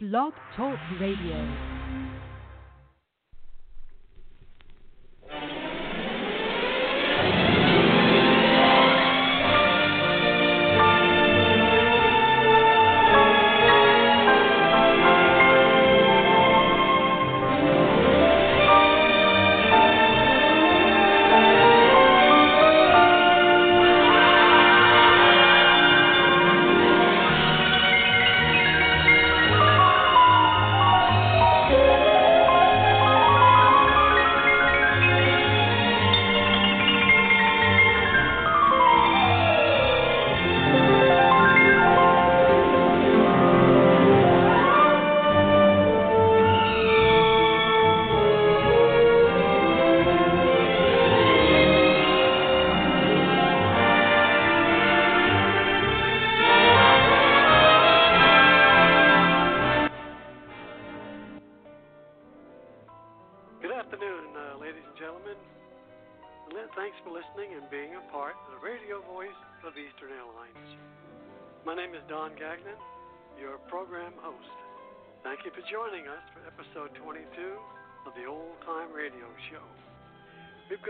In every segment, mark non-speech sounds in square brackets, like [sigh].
Blog Talk Radio.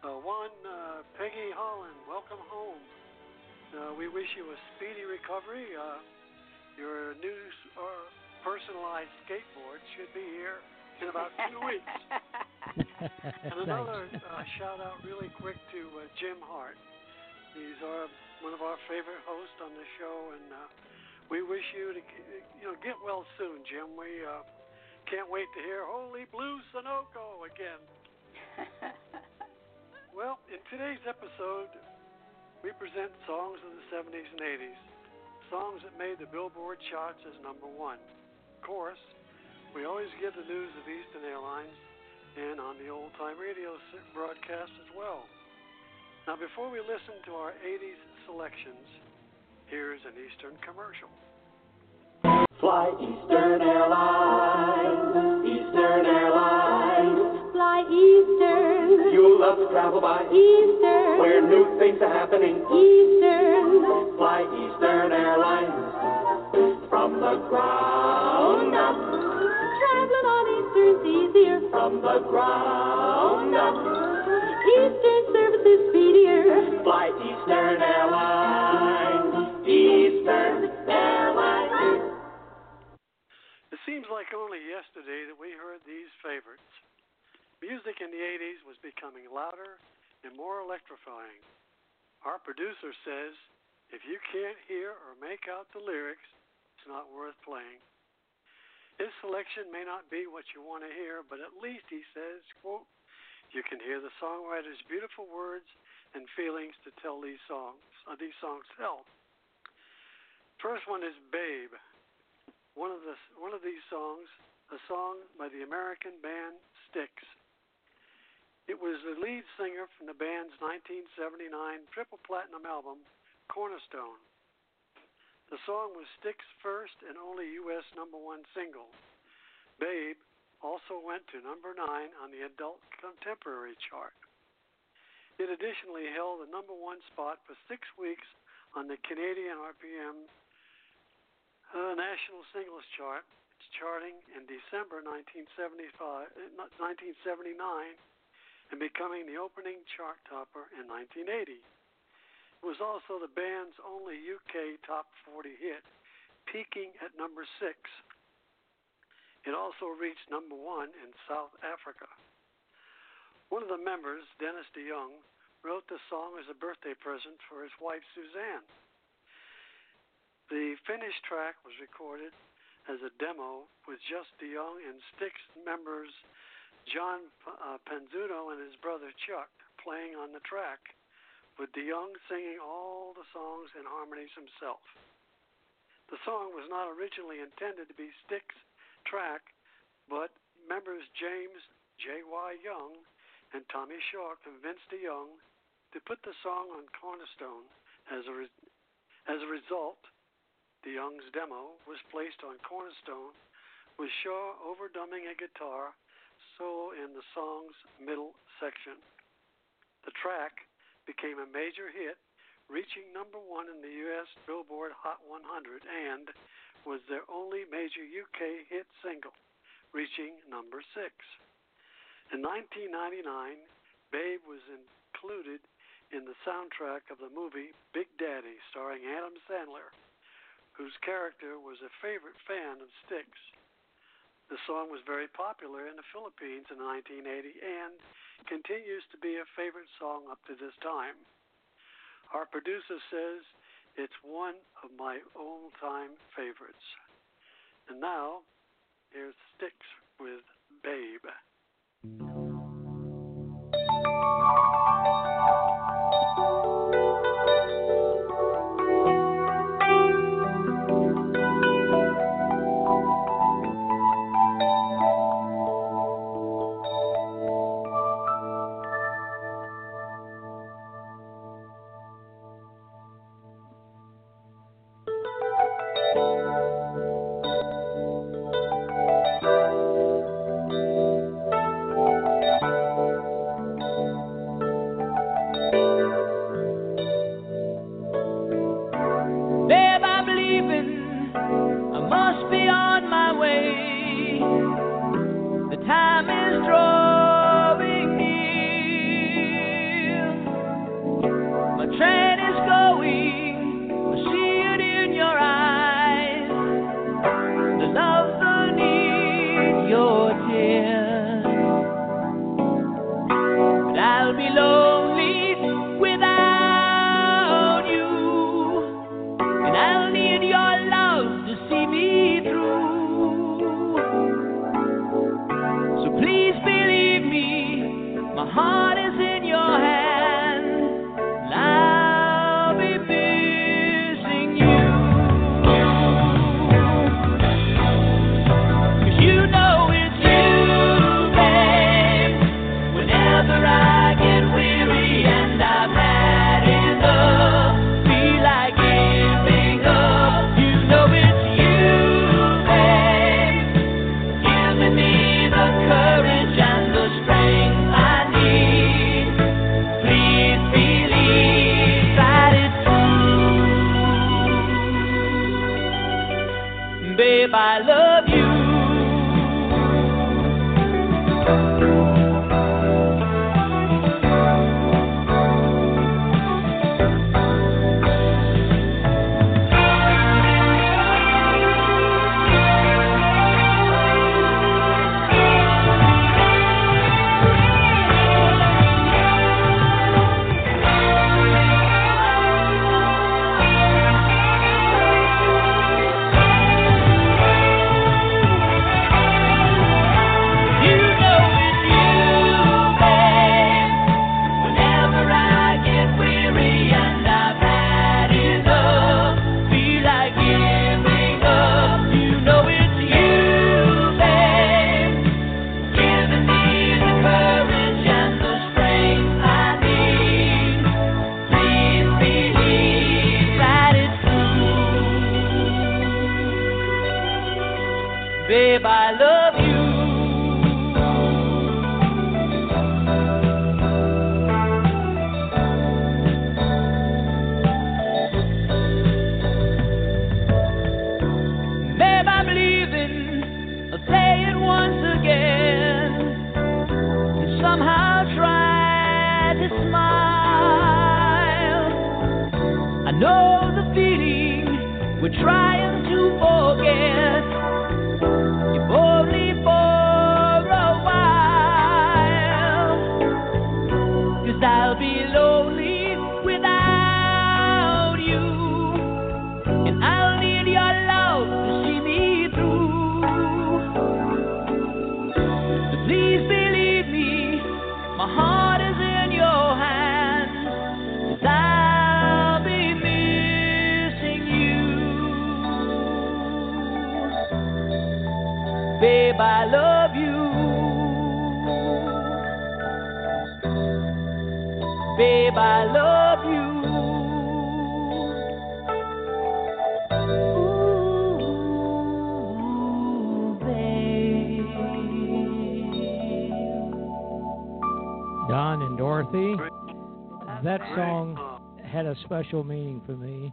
Uh, one, uh, Peggy Holland, welcome home. Uh, we wish you a speedy recovery. Uh, your new uh, personalized skateboard should be here in about two [laughs] weeks. [laughs] and another uh, shout out, really quick, to uh, Jim Hart. He's our one of our favorite hosts on the show, and uh, we wish you to you know get well soon, Jim. We uh, can't wait to hear "Holy Blue Sunoco" again. [laughs] well, in today's episode, we present songs of the 70s and 80s, songs that made the Billboard charts as number one. Of course, we always give the news of Eastern Airlines and on the old time radio broadcast as well. Now, before we listen to our 80s selections, here's an Eastern commercial. Fly Eastern Airlines, travel by Eastern. Where new things are happening. Eastern. Fly Eastern Airlines. From the ground up. Traveling on Eastern's easier. From the ground up. Eastern service is speedier. Fly Eastern Airlines. Eastern Airlines. It seems like only yesterday that we heard these favorites. Music in the 80s was becoming louder and more electrifying. Our producer says if you can't hear or make out the lyrics, it's not worth playing. His selection may not be what you want to hear, but at least he says, quote, you can hear the songwriter's beautiful words and feelings to tell these songs. Uh, these songs tell. First one is "Babe." One of the one of these songs, a song by the American band Styx. It was the lead singer from the band's 1979 triple platinum album, Cornerstone. The song was Styx's first and only U.S. number one single. Babe also went to number nine on the adult contemporary chart. It additionally held the number one spot for six weeks on the Canadian RPM uh, National Singles Chart. Charting in December 1975, 1979 and becoming the opening chart topper in 1980. It was also the band's only UK top 40 hit, peaking at number six it also reached number one in South Africa. One of the members, Dennis DeYoung, wrote the song as a birthday present for his wife Suzanne. The finished track was recorded as a demo with just DeYoung and Styx members John uh, and his brother Chuck playing on the track, with DeYoung singing all the songs and harmonies himself. The song was not originally intended to be Styx' track, but members James J.Y. Young and Tommy Shaw convinced DeYoung to put the song on Cornerstone. As a, re- as a result, DeYoung's demo was placed on Cornerstone with Shaw overdubbing a guitar solo in the song's middle section. The track became a major hit reaching number one in the U.S. Billboard Hot 100 and was their only major UK hit single, reaching number six. In 1999, Babe was included in the soundtrack of the movie Big Daddy, starring Adam Sandler, whose character was a favorite fan of Styx. The song was very popular in the Philippines in 1980 and continues to be a favorite song up to this time. Our producer says it's one of my all time favorites. And now, here's Styx with Babe. Babe, special meaning for me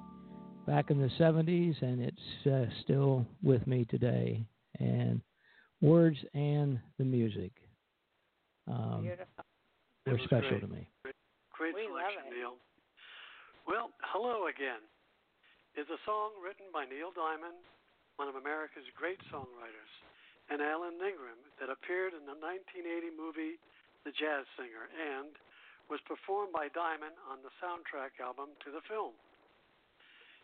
back in the 70s, and it's uh, still with me today. And words and the music um, Beautiful. Were special great. to me. Great We love selection, it. Neil. Well, Hello Again is a song written by Neil Diamond, one of America's great songwriters, and Alan Ingram that appeared in the 1980 movie The Jazz Singer and was performed by Diamond on the soundtrack album to the film.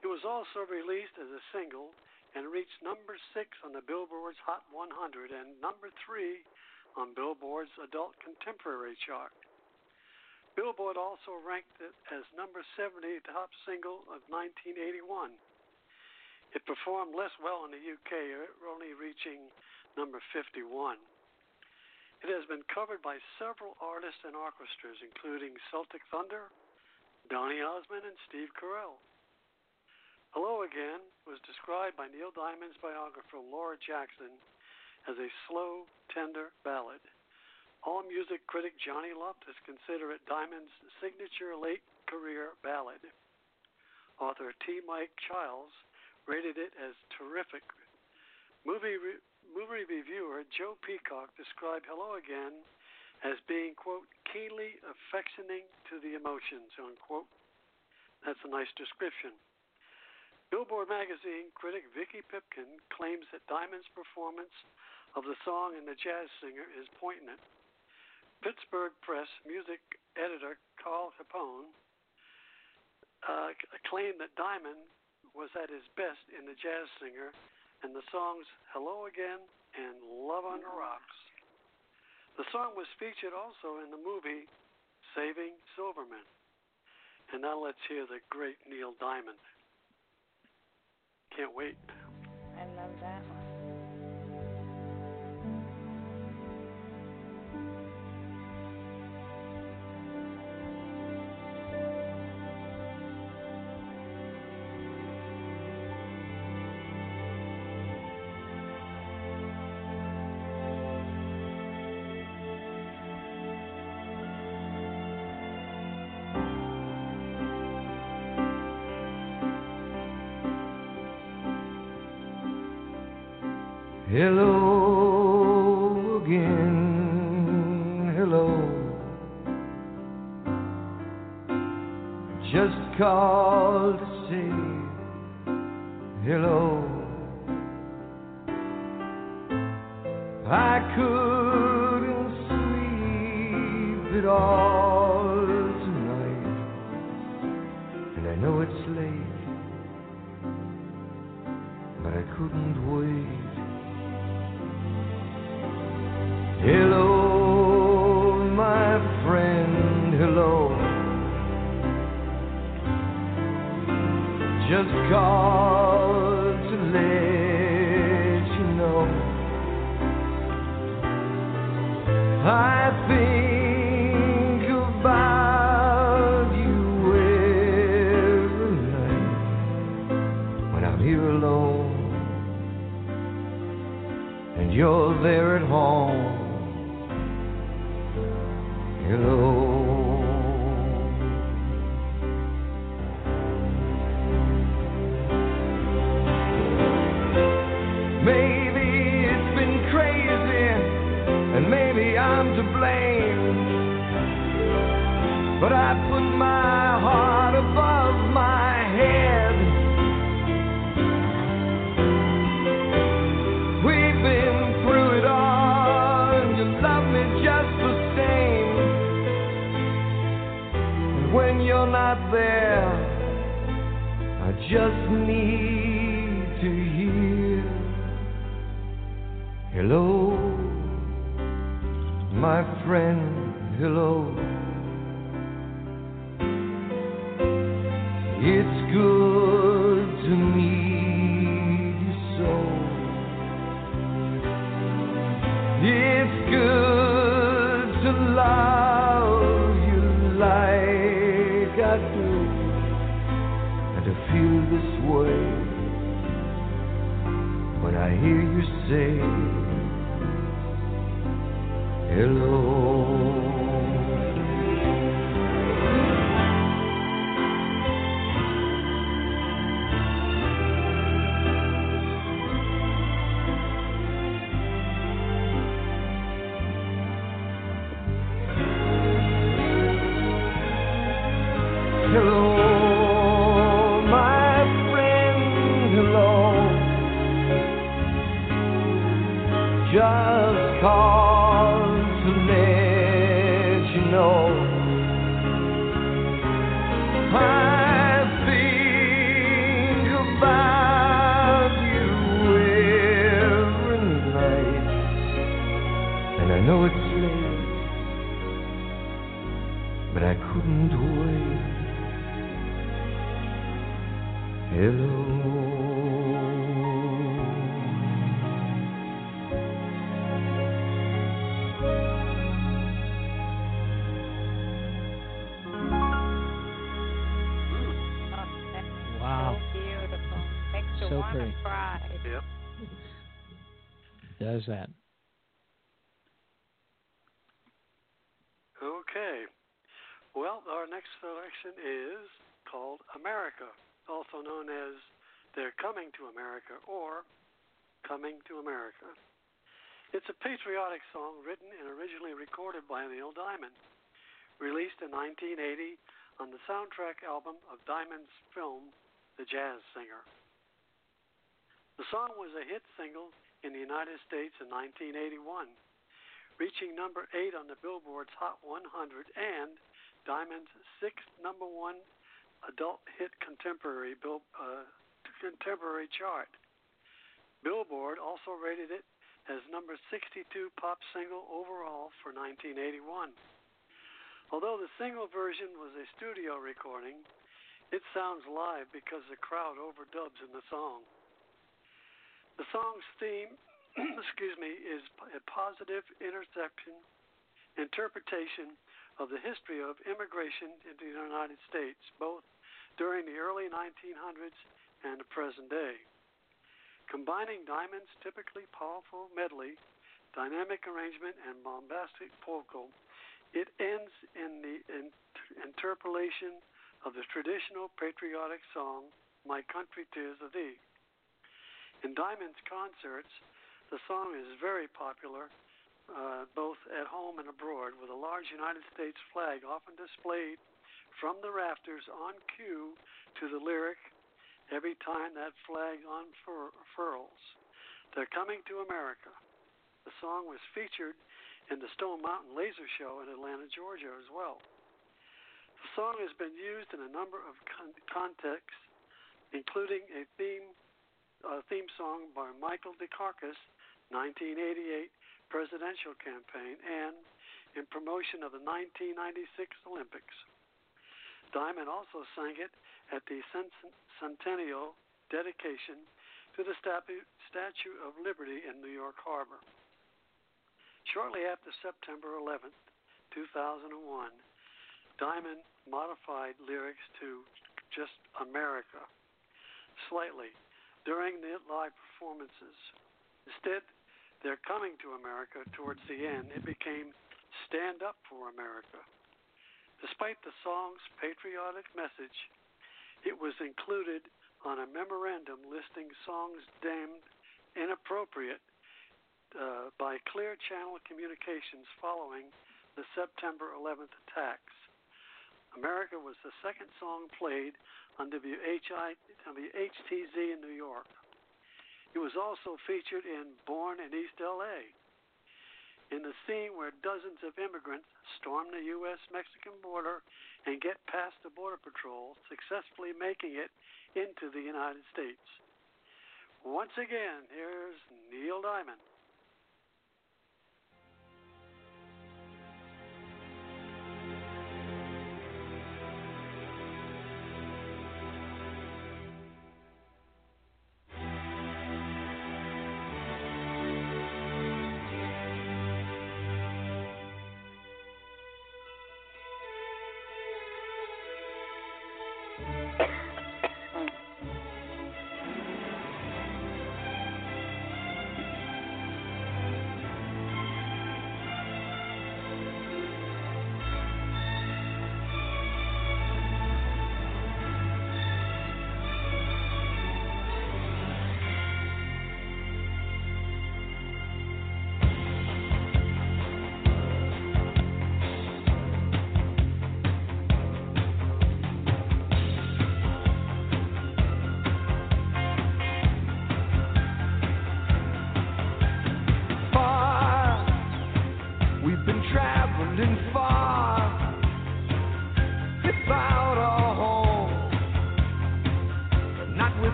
It was also released as a single and reached number six on the Billboard's Hot 100 and number three on Billboard's Adult Contemporary chart. Billboard also ranked it as number 70 top single of 1981. It performed less well in the UK, only reaching number 51. It has been covered by several artists and orchestras, including Celtic Thunder, Donny Osmond, and Steve Carell. Hello Again was described by Neil Diamond's biographer Laura Jackson as a slow, tender ballad. AllMusic critic Johnny Loftus considered it Diamond's signature late career ballad. Author T. Mike Childs rated it as terrific. Movie, movie reviewer Joe Peacock described Hello Again as being, quote, keenly affectioning to the emotions, unquote. That's a nice description. Billboard magazine critic Vicky Pipkin claims that Diamond's performance of the song and the jazz singer is poignant. Pittsburgh Press music editor Carl Capone uh, claimed that Diamond was at his best in the jazz singer and the songs Hello Again and Love on the Rocks. The song was featured also in the movie Saving Silverman. And now let's hear the great Neil Diamond. Can't wait. I love that one. Hello again, hello. Just called to say hello. Called to let you know I think about you every night when I'm here alone and you're there at home. Hello. Friend, hello. Just called Does that. Okay. Well, our next selection is called America, also known as They're Coming to America or Coming to America. It's a patriotic song written and originally recorded by Neil Diamond, released in 1980 on the soundtrack album of Diamond's film, The Jazz Singer. The song was a hit single in the United States in 1981 reaching number eight on the Billboard's Hot 100 and Diamond's sixth number one adult hit contemporary bill, uh, contemporary chart. Billboard also rated it as number 62 pop single overall for 1981. Although the single version was a studio recording, it sounds live because the crowd overdubs in the song. The song's theme [clears throat] excuse me, is a positive interception interpretation of the history of immigration into the United States, both during the early 1900s and the present day. Combining Diamond's typically powerful medley, dynamic arrangement, and bombastic vocal, it ends in the in- interpolation of the traditional patriotic song, My Country Tis of Thee. In Diamond's concerts, the song is very popular uh, both at home and abroad, with a large United States flag often displayed from the rafters on cue to the lyric every time that flag unfurls. They're coming to America. The song was featured in the Stone Mountain Laser Show in Atlanta, Georgia, as well. The song has been used in a number of con- contexts, including a theme uh, theme song by Michael Dukakis 1988 presidential campaign and in promotion of the 1996 Olympics. Diamond also sang it at the centennial dedication to the Statue of Liberty in New York Harbor. Shortly after September 11, 2001, Diamond modified lyrics to just America slightly during the live performances. Instead, they're coming to America towards the end. It became Stand Up for America. Despite the song's patriotic message, it was included on a memorandum listing songs deemed inappropriate uh, by Clear Channel Communications following the September 11th attacks. America was the second song played on WHI, WHTZ in New York. It was also featured in Born in East LA. In the scene where dozens of immigrants storm the U.S. Mexican border and get past the Border Patrol, successfully making it into the United States. Once again, here's Neil Diamond.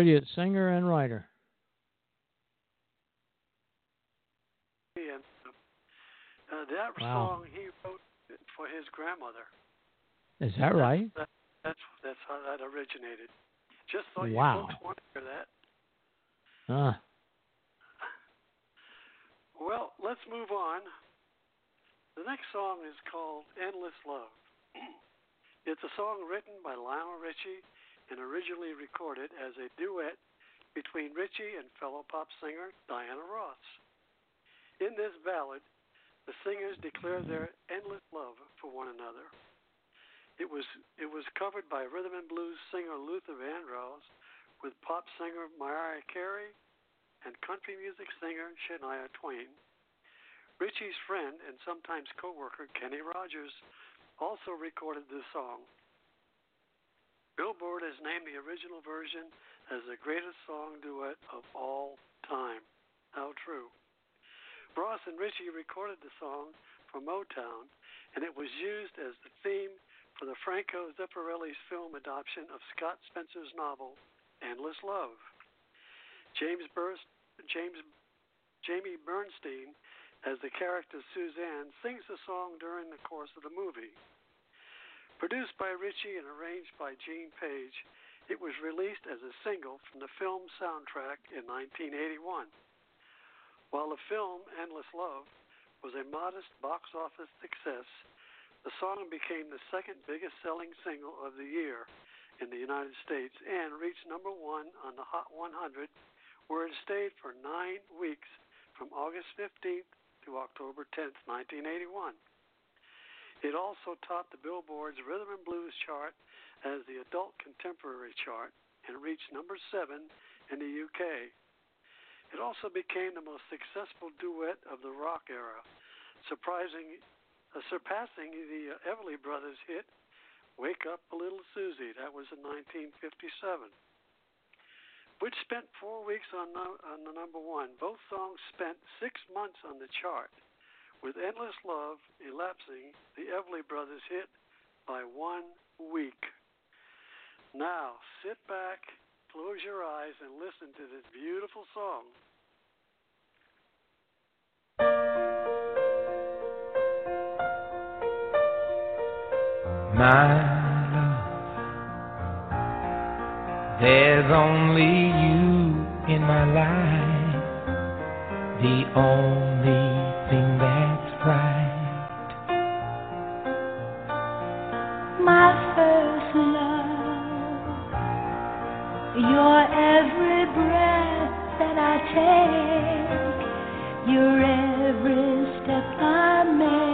Brilliant singer and writer. And uh, that Wow. song he wrote for his grandmother. Is that right? That, that's that's how that originated. Just thought Wow. you folks want to hear that. Ah, Well, let's move on. The next song is called Endless Love. [clears throat] it's a song written by Lionel Richie and originally recorded as a duet between Richie and fellow pop singer Diana Ross. In this ballad, the singers declare their endless love for one another. It was it was covered by rhythm and blues singer Luther Vandross with pop singer Mariah Carey and country music singer Shania Twain. Richie's friend and sometimes co-worker Kenny Rogers also recorded this song. Billboard has named the original version as the greatest song duet of all time. How true. Ross and Richie recorded the song for Motown, and it was used as the theme for the Franco Zeffirelli's film adoption of Scott Spencer's novel Endless Love. James Burst, James Jamie Bernstein, as the character Suzanne, sings the song during the course of the movie. Produced by Richie and arranged by Gene Page, it was released as a single from the film soundtrack in 1981. While the film, Endless Love, was a modest box office success, the song became the second biggest selling single of the year in the United States and reached number one on the Hot 100, where it stayed for nine weeks from August 15th to October 10th, 1981. It also topped the Billboard's Rhythm and Blues chart as the adult contemporary chart and reached number seven in the UK. It also became the most successful duet of the rock era, surprising, uh, surpassing the uh, Everly Brothers hit "Wake Up a Little Susie." That was in 1957 which spent four weeks on, no, on the number one. Both songs spent six months on the chart with Endless Love elapsing the Everly Brothers hit by one week. Now, sit back, close your eyes, and listen to this beautiful song. My love, there's only you in my life, the only thing that's Your every breath that I take, your every step I make.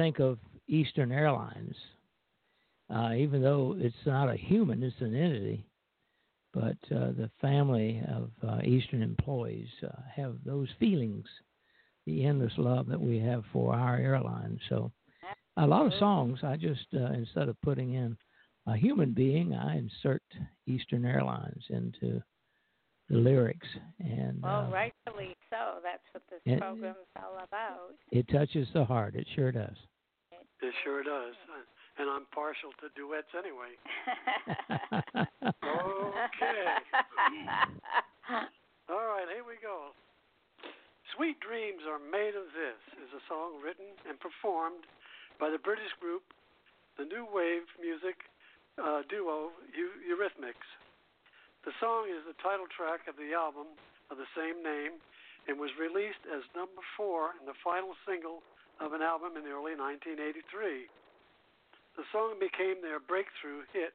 Think of Eastern Airlines. Uh, even though it's not a human, it's an entity. But uh, the family of uh, Eastern employees uh, have those feelings, the endless love that we have for our airline. So, a lot of songs, I just, uh, instead of putting in a human being, I insert Eastern Airlines into the lyrics. And Well, uh, rightfully so. That's what this it- program's all about. it touches the heart. It sure does. It sure does. And I'm partial to duets anyway. [laughs] Okay. All right, here we go. Sweet Dreams Are Made of This is a song written and performed by the British group, the new wave music uh, duo Eu- Eurythmics. The song is the title track of the album of the same name and was released as number four and the final single of an album in early 1983. The song became their breakthrough hit,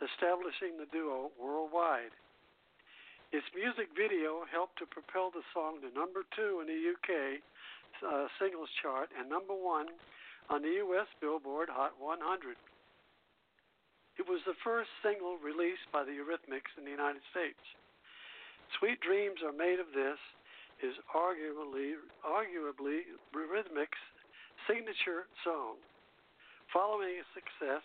establishing the duo worldwide. Its music video helped to propel the song to number two in the UK uh, singles chart and number one on the US Billboard Hot 100. It was the first single released by the Eurythmics in the United States. Sweet Dreams Are Made of This is arguably, arguably Eurythmics' signature song. Following its success,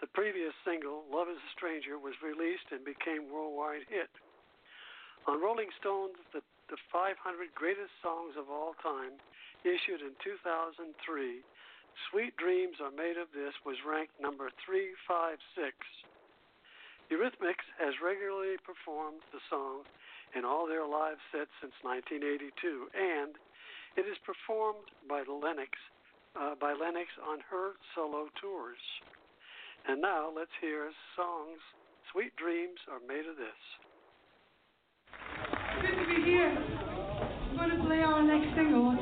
the previous single, Love is a Stranger, was released and became a worldwide hit. On Rolling Stone's the, the 500 Greatest Songs of All Time, issued in 2003, Sweet Dreams Are Made of This was ranked number 356. Eurythmics has regularly performed the song in all their live sets since 1982, and it is performed by Lennox, uh, by Lennox on her solo tours. And now let's hear songs Sweet Dreams Are Made of This. Good to be here. I'm going to play our next single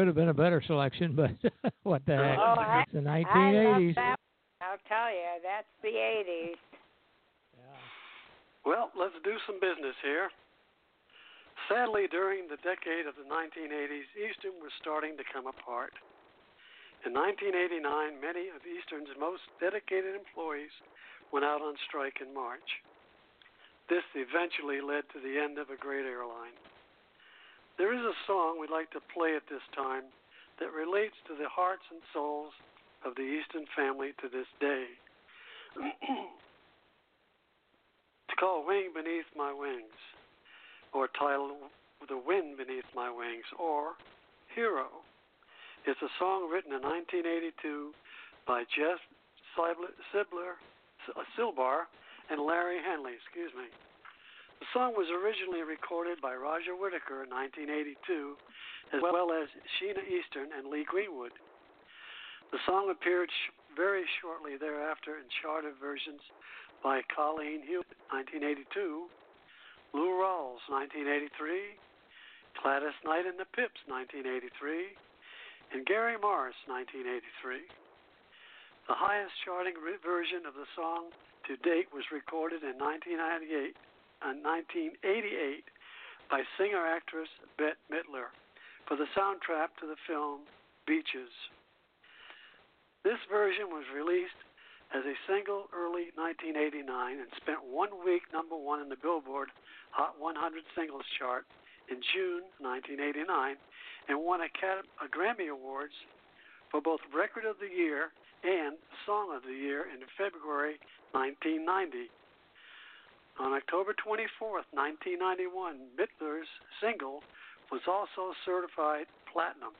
Could have been a better selection, but [laughs] what the heck? Oh, I, it's the I love 1980s. that. I'll tell you, that's the 80s. Well, let's do some business here. Sadly, during the decade of the 1980s, Eastern was starting to come apart. In 1989, many of Eastern's most dedicated employees went out on strike in March. This eventually led to the end of a great airline. There is a song we'd like to play at this time that relates to the hearts and souls of the Eastern family to this day. [clears throat] it's called Wing Beneath My Wings, or titled The Wind Beneath My Wings, or Hero. It's a song written in 1982 by Jeff Sibler, Silbar and Larry Henley, excuse me. The song was originally recorded by Roger Whittaker in 1982, as well as Sheena Easton and Lee Greenwood. The song appeared sh- very shortly thereafter in charted versions by Colleen Hewett, 1982, Lou Rawls, 1983, Gladys Knight and the Pips, 1983, and Gary Morris, 1983. The highest charting re- version of the song to date was recorded in 1998, uh, 1988 by singer actress Bette Midler for the soundtrack to the film Beaches. This version was released as a single early 1989 and spent one week number one in the Billboard Hot 100 Singles Chart in June 1989 and won a, a Grammy Awards for both Record of the Year and Song of the Year in February 1990. On October 24, 1991, Midler's single was also certified platinum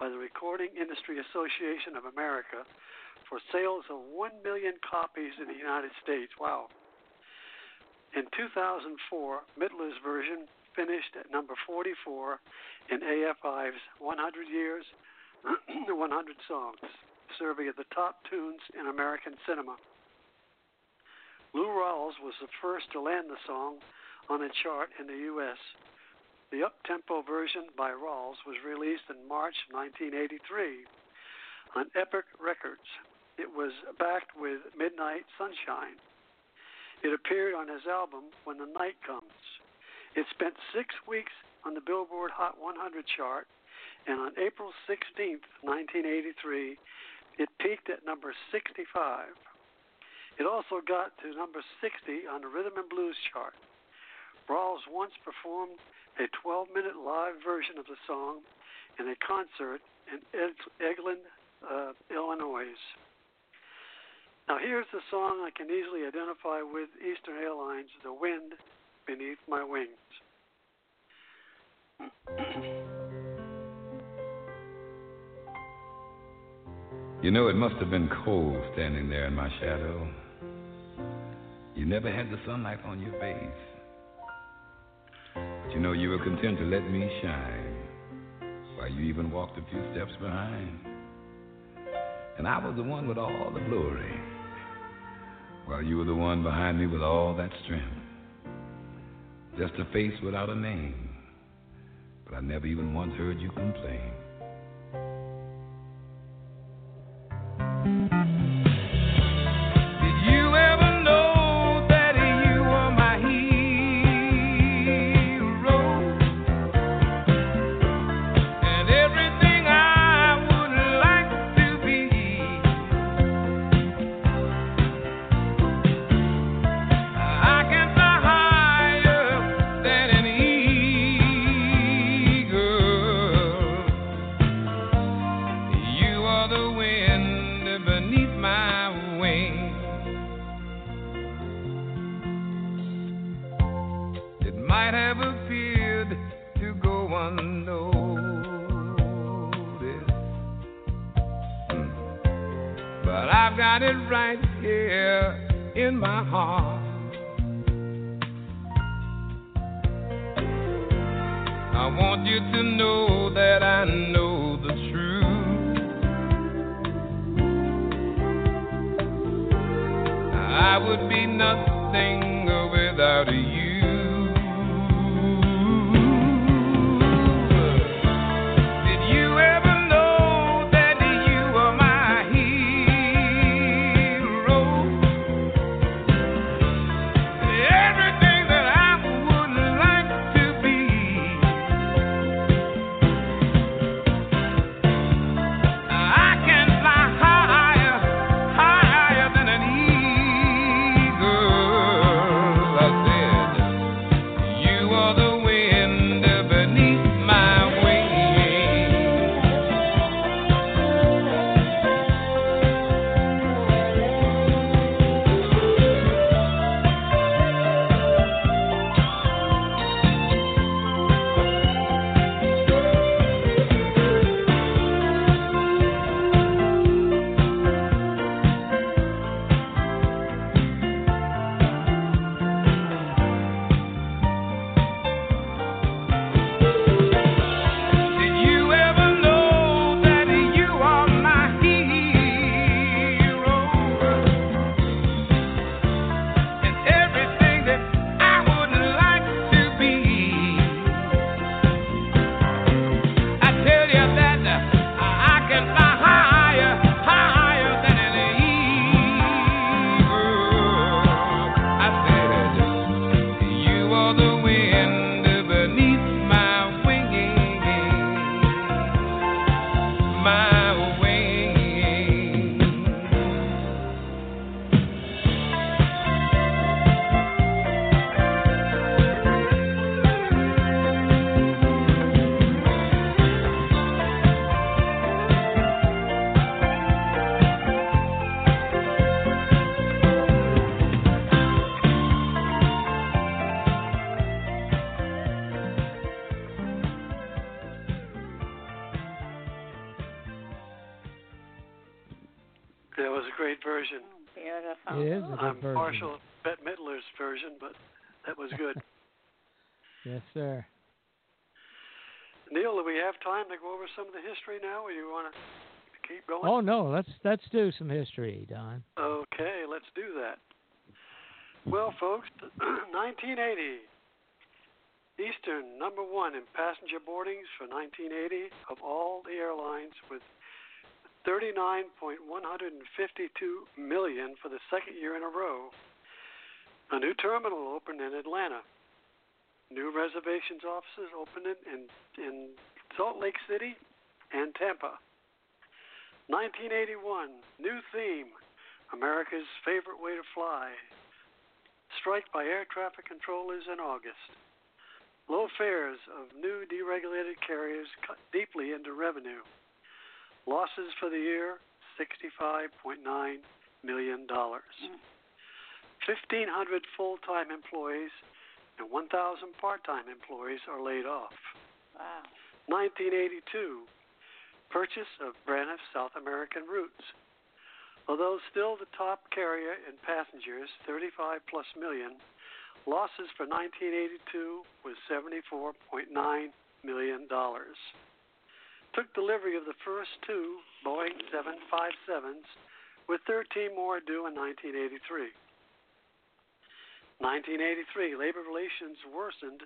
by the Recording Industry Association of America for sales of 1 million copies in the United States. Wow. In 2004, Midler's version finished at number 44 in AFI's 100 Years, [clears throat] 100 Songs, serving as the top tunes in American cinema. Lou Rawls was the first to land the song on a chart in the U.S. The up-tempo version by Rawls was released in March 1983 on Epic Records. It was backed with Midnight Sunshine. It appeared on his album When the Night Comes. It spent six weeks on the Billboard Hot 100 chart, and on April 16, 1983, it peaked at number 65. It also got to number 60 on the Rhythm and Blues chart. Rawls once performed a 12 minute live version of the song in a concert in Eglin, uh, Illinois. Now, here's the song I can easily identify with Eastern Airlines The Wind Beneath My Wings. You know, it must have been cold standing there in my shadow. You never had the sunlight on your face. But you know, you were content to let me shine while you even walked a few steps behind. And I was the one with all the glory while you were the one behind me with all that strength. Just a face without a name. But I never even once heard you complain. Would be nothing without you. Yes, sir. Neal, do we have time to go over some of the history now, or do you want to keep going? Oh no, let's let's do some history, Don. Okay, let's do that. Well, folks, [clears throat] 1980. Eastern, number one in passenger boardings for 1980 of all the airlines, with 39.152 million for the second year in a row. A new terminal opened in Atlanta. New reservations offices opened in, in, in Salt Lake City and Tampa. 1981, new theme America's favorite way to fly. Strike by air traffic controllers in August. Low fares of new deregulated carriers cut deeply into revenue. Losses for the year $65.9 million. 1,500 mm. full time employees and 1,000 part time employees are laid off. Wow. 1982 Purchase of Braniff South American routes. Although still the top carrier in passengers, 35 plus million, losses for 1982 was 74.9 million dollars. Took delivery of the first two Boeing 757s, with 13 more due in 1983. 1983, labor relations worsened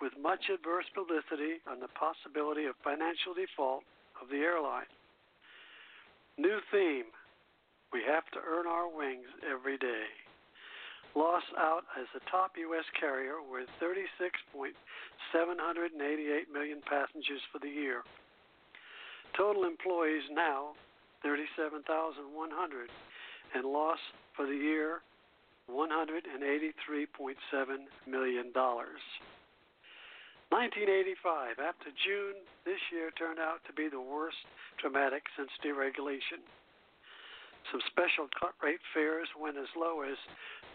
with much adverse publicity on the possibility of financial default of the airline. New theme we have to earn our wings every day. Lost out as the top U.S. carrier with 36.788 million passengers for the year. Total employees now 37,100 and loss for the year $183.7 million. 1985, after June this year turned out to be the worst traumatic since deregulation. Some special cut rate fares went as low as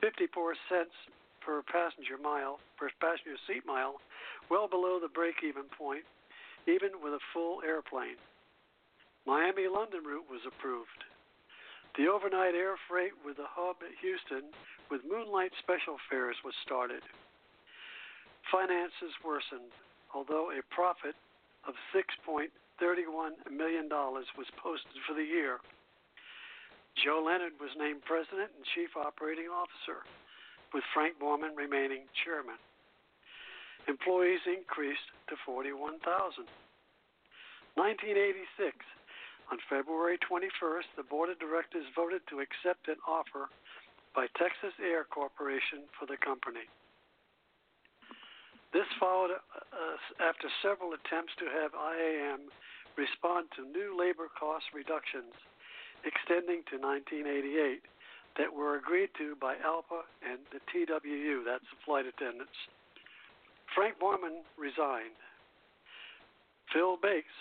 54 cents per passenger mile, per passenger seat mile, well below the break even point, even with a full airplane. Miami London route was approved. The overnight air freight with the hub at Houston with Moonlight special fares was started. Finances worsened, although a profit of $6.31 million was posted for the year. Joe Leonard was named president and chief operating officer, with Frank Borman remaining chairman. Employees increased to 41,000. 1986. February 21st, the board of directors voted to accept an offer by Texas Air Corporation for the company. This followed uh, after several attempts to have IAM respond to new labor cost reductions extending to 1988 that were agreed to by ALPA and the TWU, that's the flight attendants. Frank Borman resigned. Phil Bakes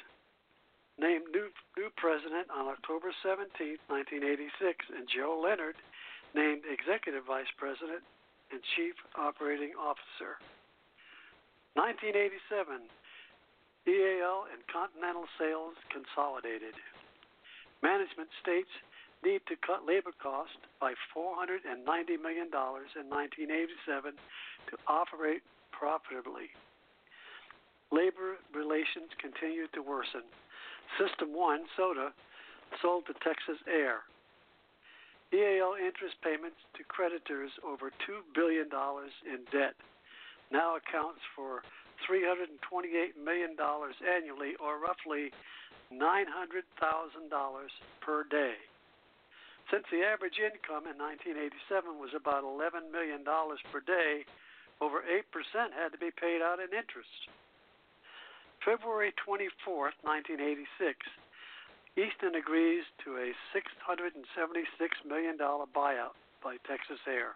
named new, new president on October 17, 1986, and Joe Leonard named executive vice president and chief operating officer. 1987, EAL and Continental Sales consolidated. Management states need to cut labor costs by $490 million in 1987 to operate profitably. Labor relations continue to worsen. System 1, soda sold to Texas Air. EAL interest payments to creditors over $2 billion in debt now accounts for $328 million annually, or roughly $900,000 per day. Since the average income in 1987 was about $11 million per day, over 8% had to be paid out in interest. February 24, 1986, Eastern agrees to a $676 million buyout by Texas Air.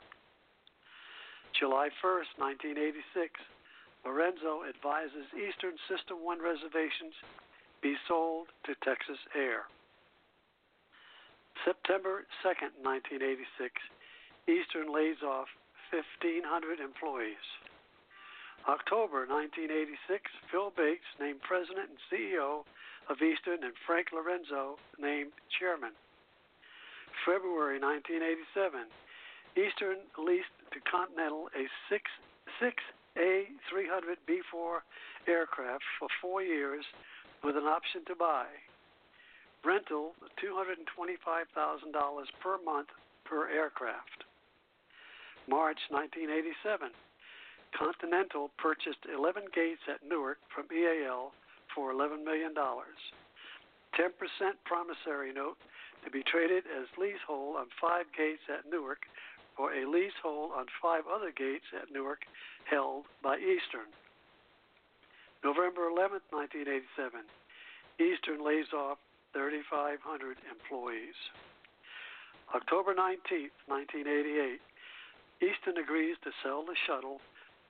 July 1st, 1986, Lorenzo advises Eastern System 1 reservations be sold to Texas Air. September 2nd, 1986, Eastern lays off 1,500 employees. October 1986, Phil Bates named president and CEO of Eastern and Frank Lorenzo named chairman. February 1987, Eastern leased to Continental a 6, 6 A300B4 aircraft for four years with an option to buy. Rental $225,000 per month per aircraft. March 1987, Continental purchased 11 gates at Newark from EAL for $11 million. 10% promissory note to be traded as leasehold on five gates at Newark for a leasehold on five other gates at Newark held by Eastern. November 11, 1987, Eastern lays off 3,500 employees. October 19, 1988, Eastern agrees to sell the shuttle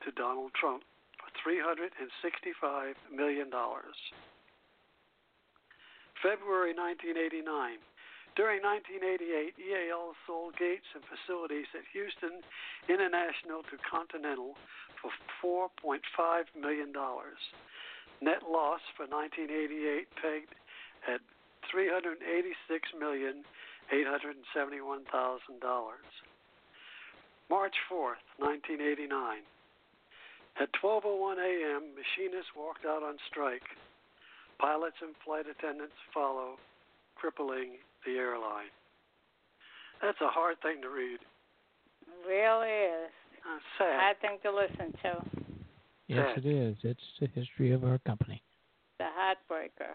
to Donald Trump for $365 million. February 1989. During 1988, EAL sold gates and facilities at Houston International to Continental for $4.5 million. Net loss for 1988 pegged at $386,871,000. March 4th, 1989. At 12:01 a.m., machinists walked out on strike. Pilots and flight attendants follow, crippling the airline. That's a hard thing to read. Really is. Uh, sad. Hard thing to listen to. Yes, Sad. it is. It's the history of our company. The heartbreaker.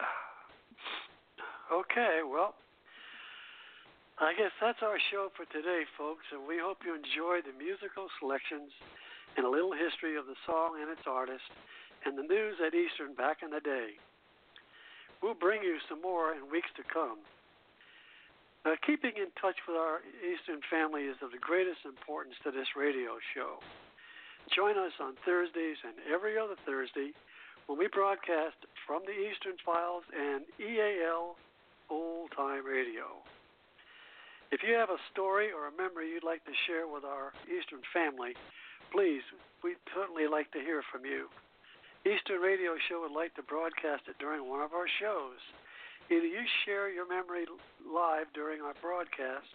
[sighs] Okay, well, I guess that's our show for today, folks, and we hope you enjoyed the musical selections and a little history of the song and its artist and the news at Eastern back in the day. We'll bring you some more in weeks to come. Uh, keeping in touch with our Eastern family is of the greatest importance to this radio show. Join us on Thursdays and every other Thursday when we broadcast from the Eastern Files and EAL Old Time Radio. If you have a story or a memory you'd like to share with our Eastern family, please, we'd certainly like to hear from you. Eastern Radio Show would like to broadcast it during one of our shows. Either you share your memory live during our broadcast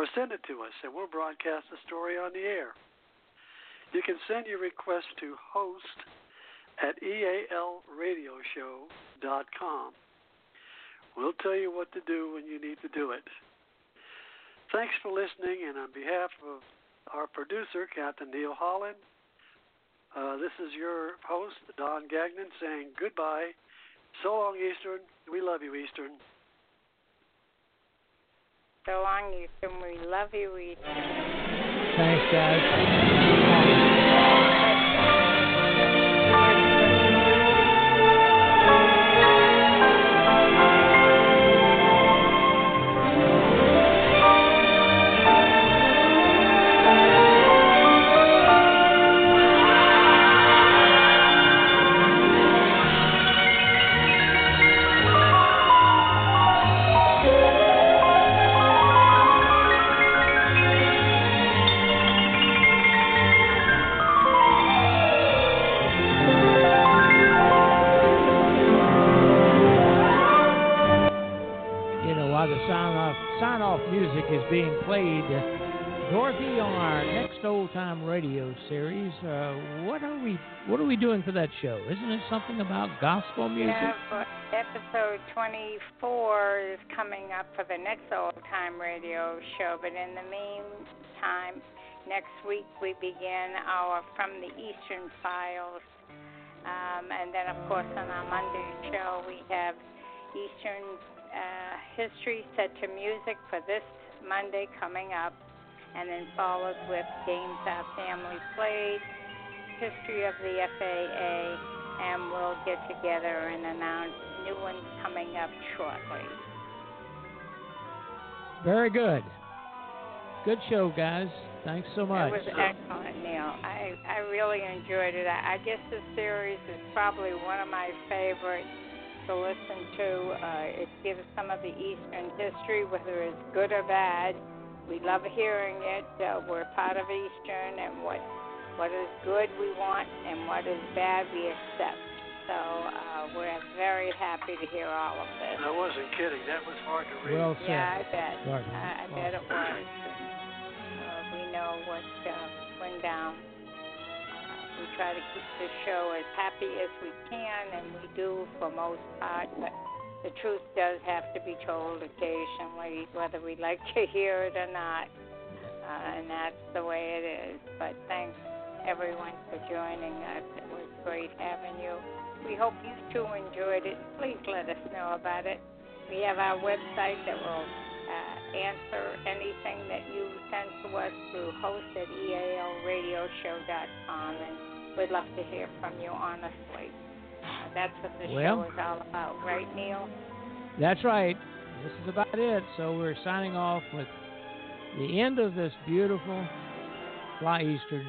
or send it to us and we'll broadcast the story on the air. You can send your request to host at ealradioshow.com. We'll tell you what to do when you need to do it. Thanks for listening, and on behalf of our producer, Captain Neal Holland, uh, this is your host, Don Gagnon, saying goodbye. So long, Eastern. We love you, Eastern. So long, Eastern. We love you, Eastern. Thanks, guys. Something about gospel music? Yeah, episode 24 is coming up for the next old time radio show. But in the meantime, next week we begin our From the Eastern Files. Um, and then, of course, on our Monday show, we have Eastern uh, history set to music for this Monday coming up. And then followed with Games Our Family Played, history of the FAA, and we'll get together and announce new ones coming up shortly. Very good. Good show, guys. Thanks so much. It was excellent, Neal. I I really enjoyed it. I, I guess this series is probably one of my favorites to listen to. Uh, it gives some of the Eastern history, whether it's good or bad. We love hearing it. Uh, we're part of Eastern, and what what is good we want, and what is bad we accept. So uh, we're very very happy to hear all of this. I wasn't kidding. That was hard to read. Well said. Yeah, I bet. Gardner. I, I bet it was. Uh, we know what uh, went down. Uh, we try to keep the show as happy as we can, and we do for most part. But the truth does have to be told occasionally, whether we like to hear it or not. Uh, and that's the way it is. But thanks everyone for joining us. It was great having you. We hope you too enjoyed it. Please let us know about it. We have our website that will uh, answer anything that you send to us through host at ealradioshow.com, and we'd love to hear from you honestly. Uh, that's what the Well- show is all about, right, Neal? That's right. This is about it. So we're signing off with the end of this beautiful Fly Eastern.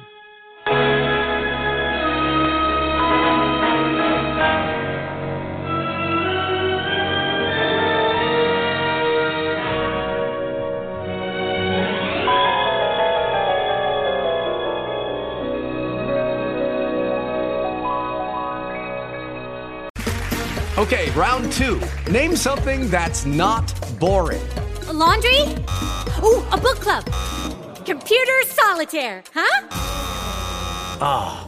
Okay, round two. Name something that's not boring. A laundry? Ooh, a book club. Computer solitaire, huh? Ah,